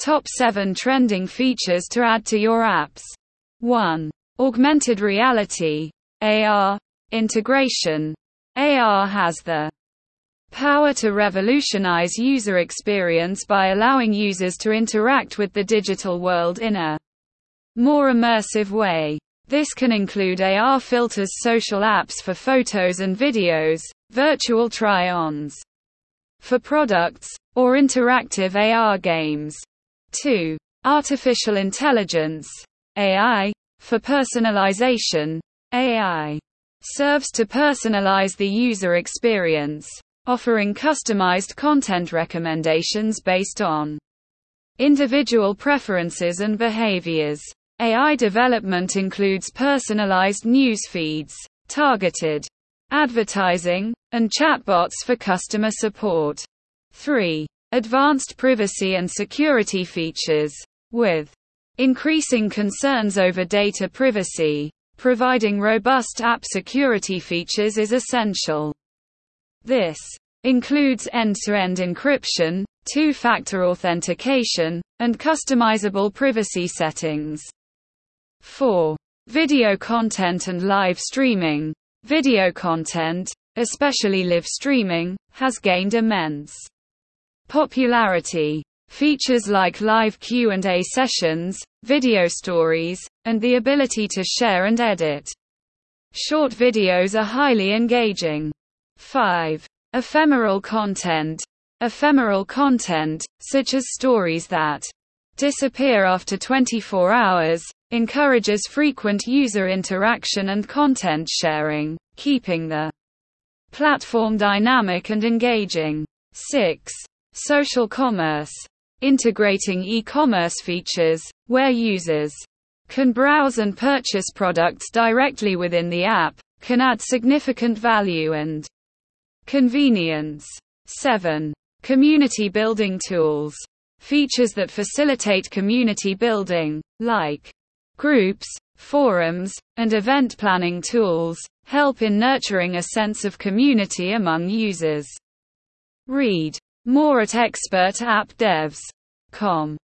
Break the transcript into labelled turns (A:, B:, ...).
A: Top 7 trending features to add to your apps. 1. Augmented reality. AR. Integration. AR has the power to revolutionize user experience by allowing users to interact with the digital world in a more immersive way. This can include AR filters, social apps for photos and videos, virtual try-ons for products, or interactive AR games. 2. Artificial intelligence. AI. For personalization. AI serves to personalize the user experience, offering customized content recommendations based on individual preferences and behaviors. AI development includes personalized news feeds, targeted advertising, and chatbots for customer support. 3. Advanced privacy and security features. With increasing concerns over data privacy, providing robust app security features is essential. This includes end-to-end encryption, two-factor authentication, and customizable privacy settings. 4. Video content and live streaming. Video content, especially live streaming, has gained immense popularity. Features like live Q&A sessions, video stories, and the ability to share and edit short videos are highly engaging. 5. Ephemeral content. Ephemeral content, such as stories that disappear after 24 hours, encourages frequent user interaction and content sharing, keeping the platform dynamic and engaging. 6. Social commerce. Integrating e-commerce features, where users can browse and purchase products directly within the app, can add significant value and convenience. 7. Community building tools. Features that facilitate community building, like groups, forums, and event planning tools, help in nurturing a sense of community among users. Read more at expertappdevs.com.